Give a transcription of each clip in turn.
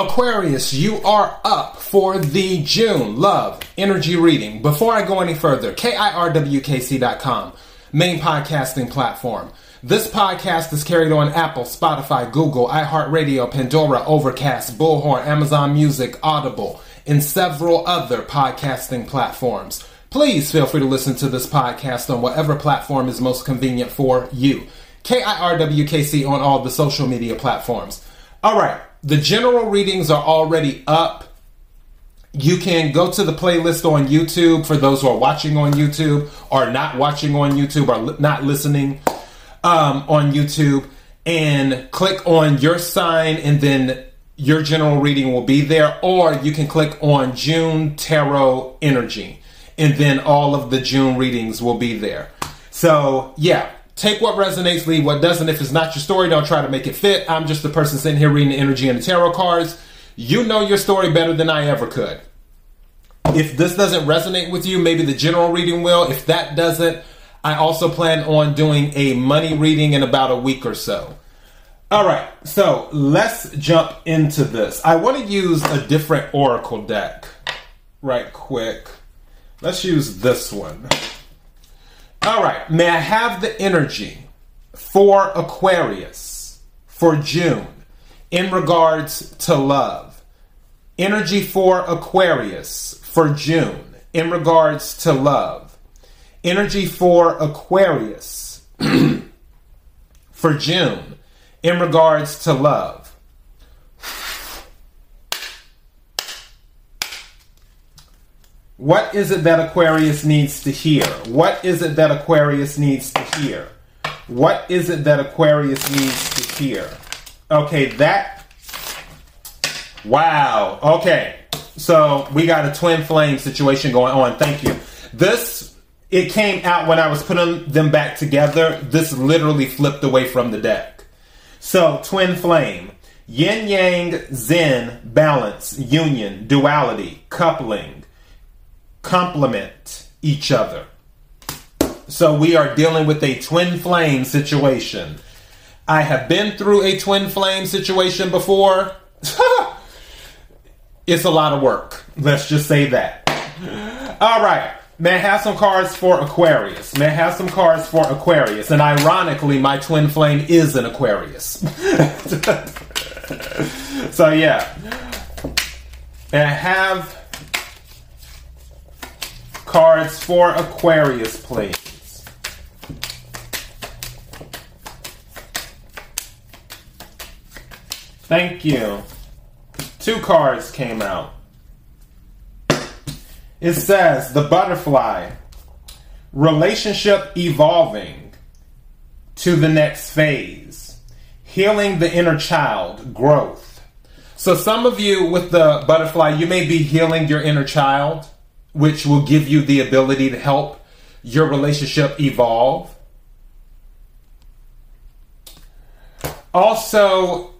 Aquarius, you are up for the June Love Energy Reading. Before I go any further, KIRWKC.com, main podcasting platform. This podcast is carried on Apple, Spotify, Google, iHeartRadio, Pandora, Overcast, Bullhorn, Amazon Music, Audible, and several other podcasting platforms. Please feel free to listen to this podcast on whatever platform is most convenient for you. KIRWKC on all the social media platforms. All right, the general readings are already up. You can go to the playlist on YouTube for those who are watching on YouTube or not watching on YouTube or li- not listening um, on YouTube and click on your sign and then your general reading will be there. Or you can click on June Tarot Energy and then all of the June readings will be there. So, yeah, take what resonates, leave what doesn't. If it's not your story, don't try to make it fit. I'm just the person sitting here reading the energy and the tarot cards. You know your story better than I ever could. If this doesn't resonate with you, maybe the general reading will. If that doesn't, I also plan on doing a money reading in about a week or so. All right, so let's jump into this. I want to use a different oracle deck right quick. Let's use this one. May I have the energy for Aquarius for June in regards to love? Energy for Aquarius for June in regards to love. Energy for Aquarius for June in regards to love. What is it that Aquarius needs to hear? What is it that Aquarius needs to hear? What is it that Aquarius needs to hear? Okay, that. Wow. Okay. So we got a twin flame situation going on. Thank you. This, it came out when I was putting them back together. This literally flipped away from the deck. So, twin flame. Yin yang, zen, balance, union, duality, coupling, complement each other. So we are dealing with a twin flame situation. I have been through a twin flame situation before. it's a lot of work. Let's just say that. All right. May I have some cards for Aquarius? May I have some cards for Aquarius? And ironically, my twin flame is an Aquarius. so yeah. May I have cards for Aquarius, please? Thank you. Two cards came out. It says the butterfly, relationship evolving to the next phase, healing the inner child, growth. So, some of you with the butterfly, you may be healing your inner child, which will give you the ability to help your relationship evolve. Also,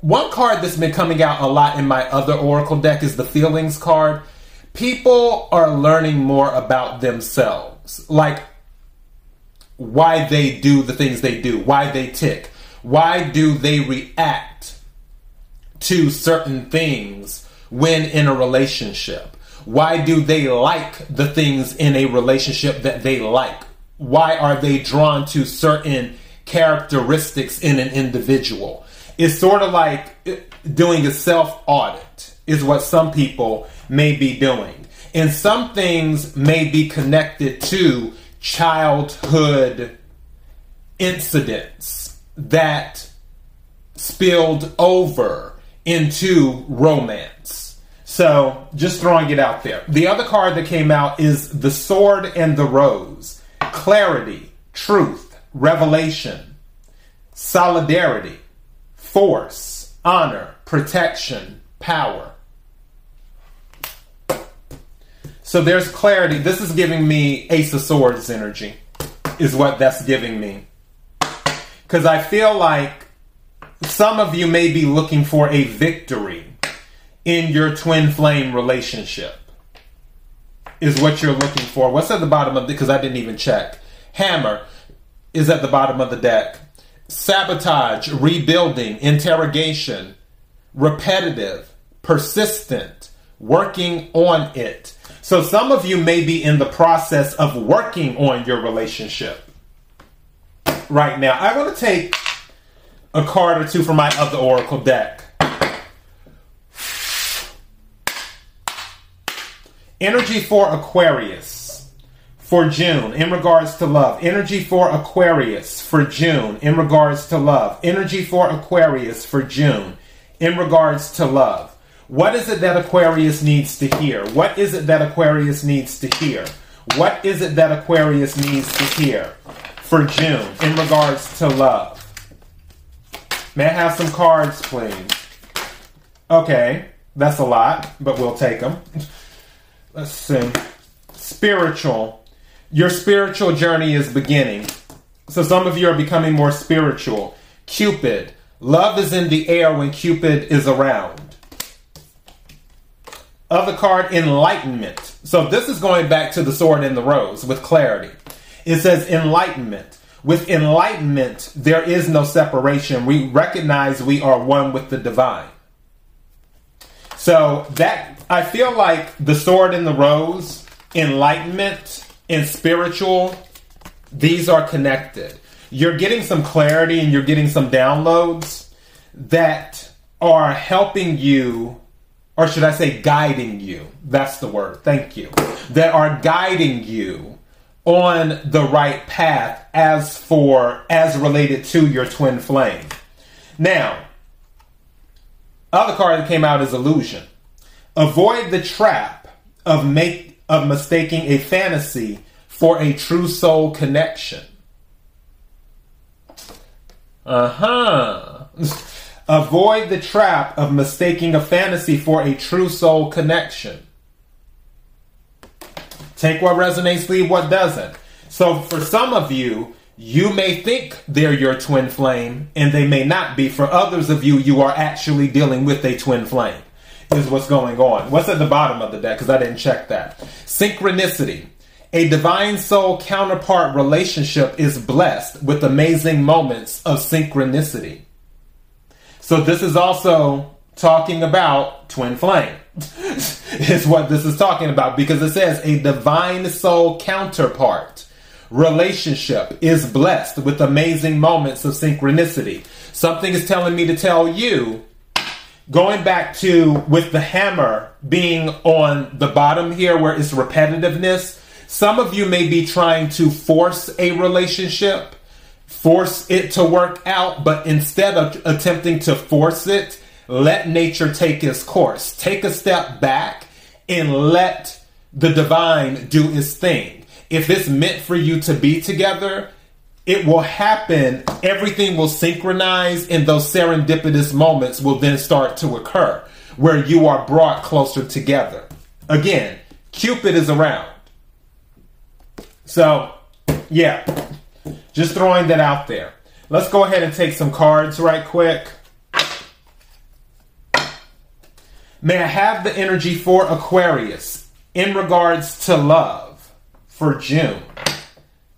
one card that's been coming out a lot in my other oracle deck is the feelings card people are learning more about themselves, like why they do the things they do, why they tick, why do they react to certain things when in a relationship. Why do they like the things in a relationship that they like? Why are they drawn to certain characteristics in an individual? It's sort of like uh, doing a self audit, is what some people may be doing. And some things may be connected to childhood incidents that spilled over into romance. So, just throwing it out there. The other card that came out is the Sword and the Rose clarity, truth, revelation, solidarity, force, honor, protection, power. So there's clarity. This is giving me Ace of Swords energy, is what that's giving me. Because I feel like some of you may be looking for a victory in your twin flame relationship, is what you're looking for. What's at the bottom of the, because I didn't even check. Hammer is at the bottom of the deck. Sabotage, rebuilding, interrogation, repetitive, persistent, working on it. So some of you may be in the process of working on your relationship right now. I want to take a card or two from my other Oracle deck. Energy for Aquarius for June in regards to love. Energy for Aquarius for June in regards to love. Energy for Aquarius for June in regards to love. What is it that Aquarius needs to hear? What is it that Aquarius needs to hear? What is it that Aquarius needs to hear for June in regards to love? May I have some cards, please? Okay, that's a lot, but we'll take them. Let's see. Spiritual. Your spiritual journey is beginning. So some of you are becoming more spiritual. Cupid. Love is in the air when Cupid is around. Other card, enlightenment. So this is going back to the sword and the rose with clarity. It says enlightenment. With enlightenment, there is no separation. We recognize we are one with the divine. So that I feel like the sword and the rose, enlightenment and spiritual, these are connected. You're getting some clarity and you're getting some downloads that are helping you, or should I say, guiding you. That's the word. Thank you. That are guiding you on the right path as for as related to your twin flame. Now, other card that came out is illusion. Avoid the trap of make of mistaking a fantasy for a true soul connection. Uh-huh. Avoid the trap of mistaking a fantasy for a true soul connection. Take what resonates, leave what doesn't. So for some of you, you may think they're your twin flame and they may not be. For others of you, you are actually dealing with a twin flame is what's going on. What's at the bottom of the deck? Because I didn't check that. Synchronicity. A divine soul counterpart relationship is blessed with amazing moments of synchronicity. So this is also talking about twin flame. is what this is talking about because it says a divine soul counterpart relationship is blessed with amazing moments of synchronicity. Something is telling me to tell you going back to with the hammer being on the bottom here where it's repetitiveness, some of you may be trying to force a relationship, force it to work out, but instead of attempting to force it, let nature take its course. Take a step back and let the divine do its thing. If it's meant for you to be together, it will happen, everything will synchronize, and those serendipitous moments will then start to occur where you are brought closer together. Again, Cupid is around. So, yeah, just throwing that out there. Let's go ahead and take some cards right quick. May I have the energy for Aquarius in regards to love for June?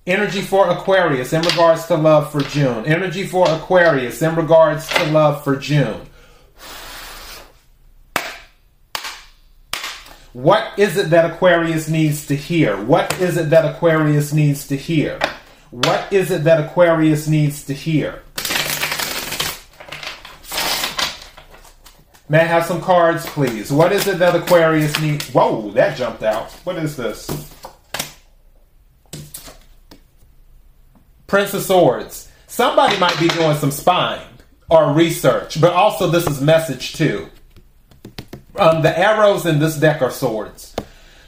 Energy for Aquarius in regards to love for June. Energy for Aquarius in regards to love for June. What is it that Aquarius needs to hear? What is it that Aquarius needs to hear? What is it that Aquarius needs to hear? May I have some cards, please? What is it that Aquarius needs? Whoa, that jumped out. What is this? Prince of Swords. Somebody might be doing some spying or research, but also this is message too. Um, the arrows in this deck are swords.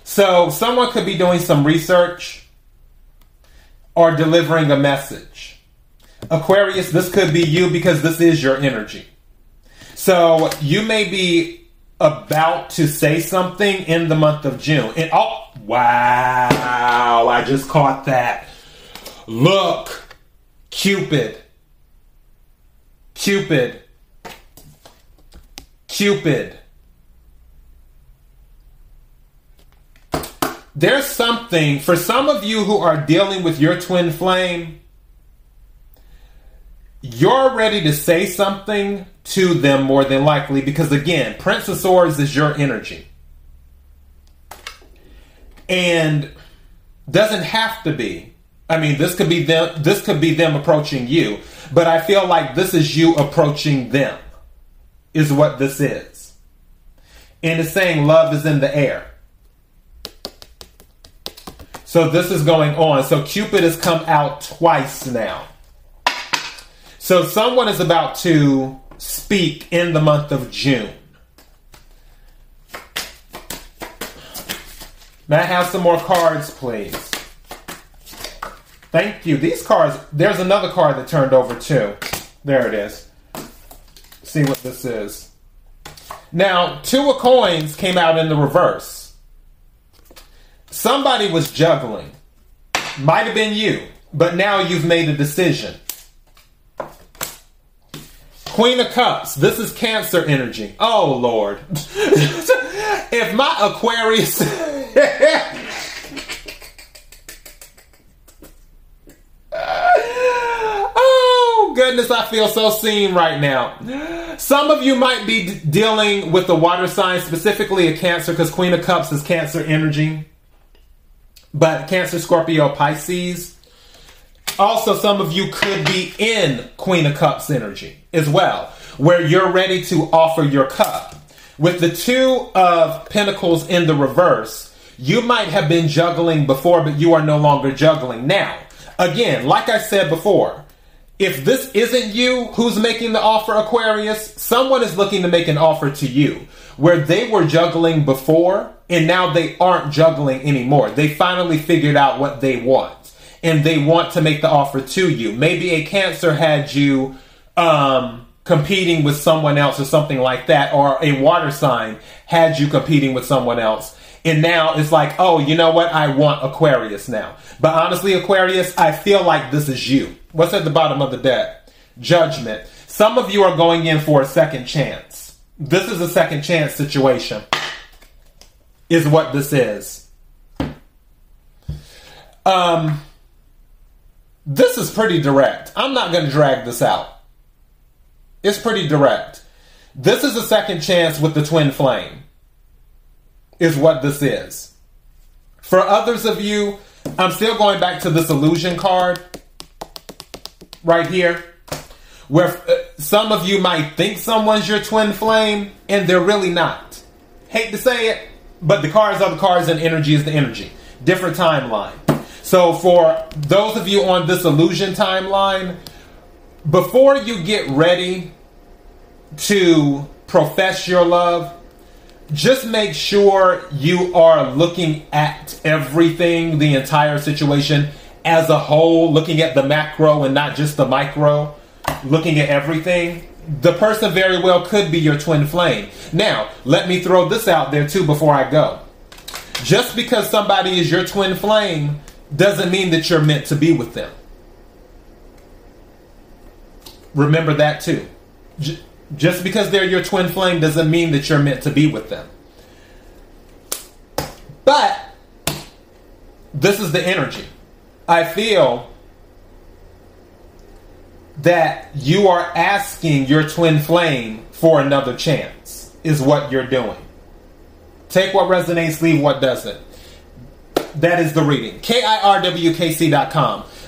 So someone could be doing some research or delivering a message. Aquarius, this could be you because this is your energy. So you may be about to say something in the month of June. And oh, wow, I just caught that. Look, Cupid. Cupid. Cupid. There's something for some of you who are dealing with your twin flame. You're ready to say something to them more than likely because again, Prince of Swords is your energy. And doesn't have to be. I mean, this could be them this could be them approaching you, but I feel like this is you approaching them. Is what this is. And it's saying love is in the air. So this is going on. So Cupid has come out twice now. So someone is about to speak in the month of June. May I have some more cards, please? Thank you. These cards, there's another card that turned over too. There it is. See what this is. Now, two of coins came out in the reverse. Somebody was juggling. Might have been you, but now you've made a decision. Queen of Cups. This is Cancer energy. Oh, Lord. if my Aquarius. goodness, I feel so seen right now. Some of you might be d- dealing with the water sign, specifically a Cancer, because Queen of Cups is Cancer energy but Cancer, Scorpio, Pisces. Also, some of you could be in Queen of Cups energy as well, where you're ready to offer your cup. With the two of Pentacles in the reverse, you might have been juggling before, but you are no longer juggling now. Again, like I said before, if this isn't you who's making the offer, Aquarius, someone is looking to make an offer to you where they were juggling before and now they aren't juggling anymore. They finally figured out what they want and they want to make the offer to you. Maybe a cancer had you um, competing with someone else or something like that, or a water sign had you competing with someone else. And now it's like, oh, you know what? I want Aquarius now. But honestly, Aquarius, I feel like this is you. What's at the bottom of the deck? Judgment. Some of you are going in for a second chance. This is a second chance situation, is what this is. Um, this is pretty direct. I'm not going to drag this out. It's pretty direct. This is a second chance with the twin flame, is what this is. For others of you, I'm still going back to this illusion card right here, where uh, some of you might think someone's your twin flame and they're really not. Hate to say it, but the cards are the cards and energy is the energy. Different timeline. So for those of you on this illusion timeline, before you get ready to profess your love, just make sure you are looking at everything, the entire situation as a whole, looking at the macro and not just the micro, looking at everything. The person very well could be your twin flame. Now, let me throw this out there too before I go. Just because somebody is your twin flame doesn't mean that you're meant to be with them. Remember that too. Just because they're your twin flame doesn't mean that you're meant to be with them. But this is the energy. I feel that you are asking your twin flame for another chance, is what you're doing. Take what resonates, leave what doesn't. That is the reading. KIRWKC.com,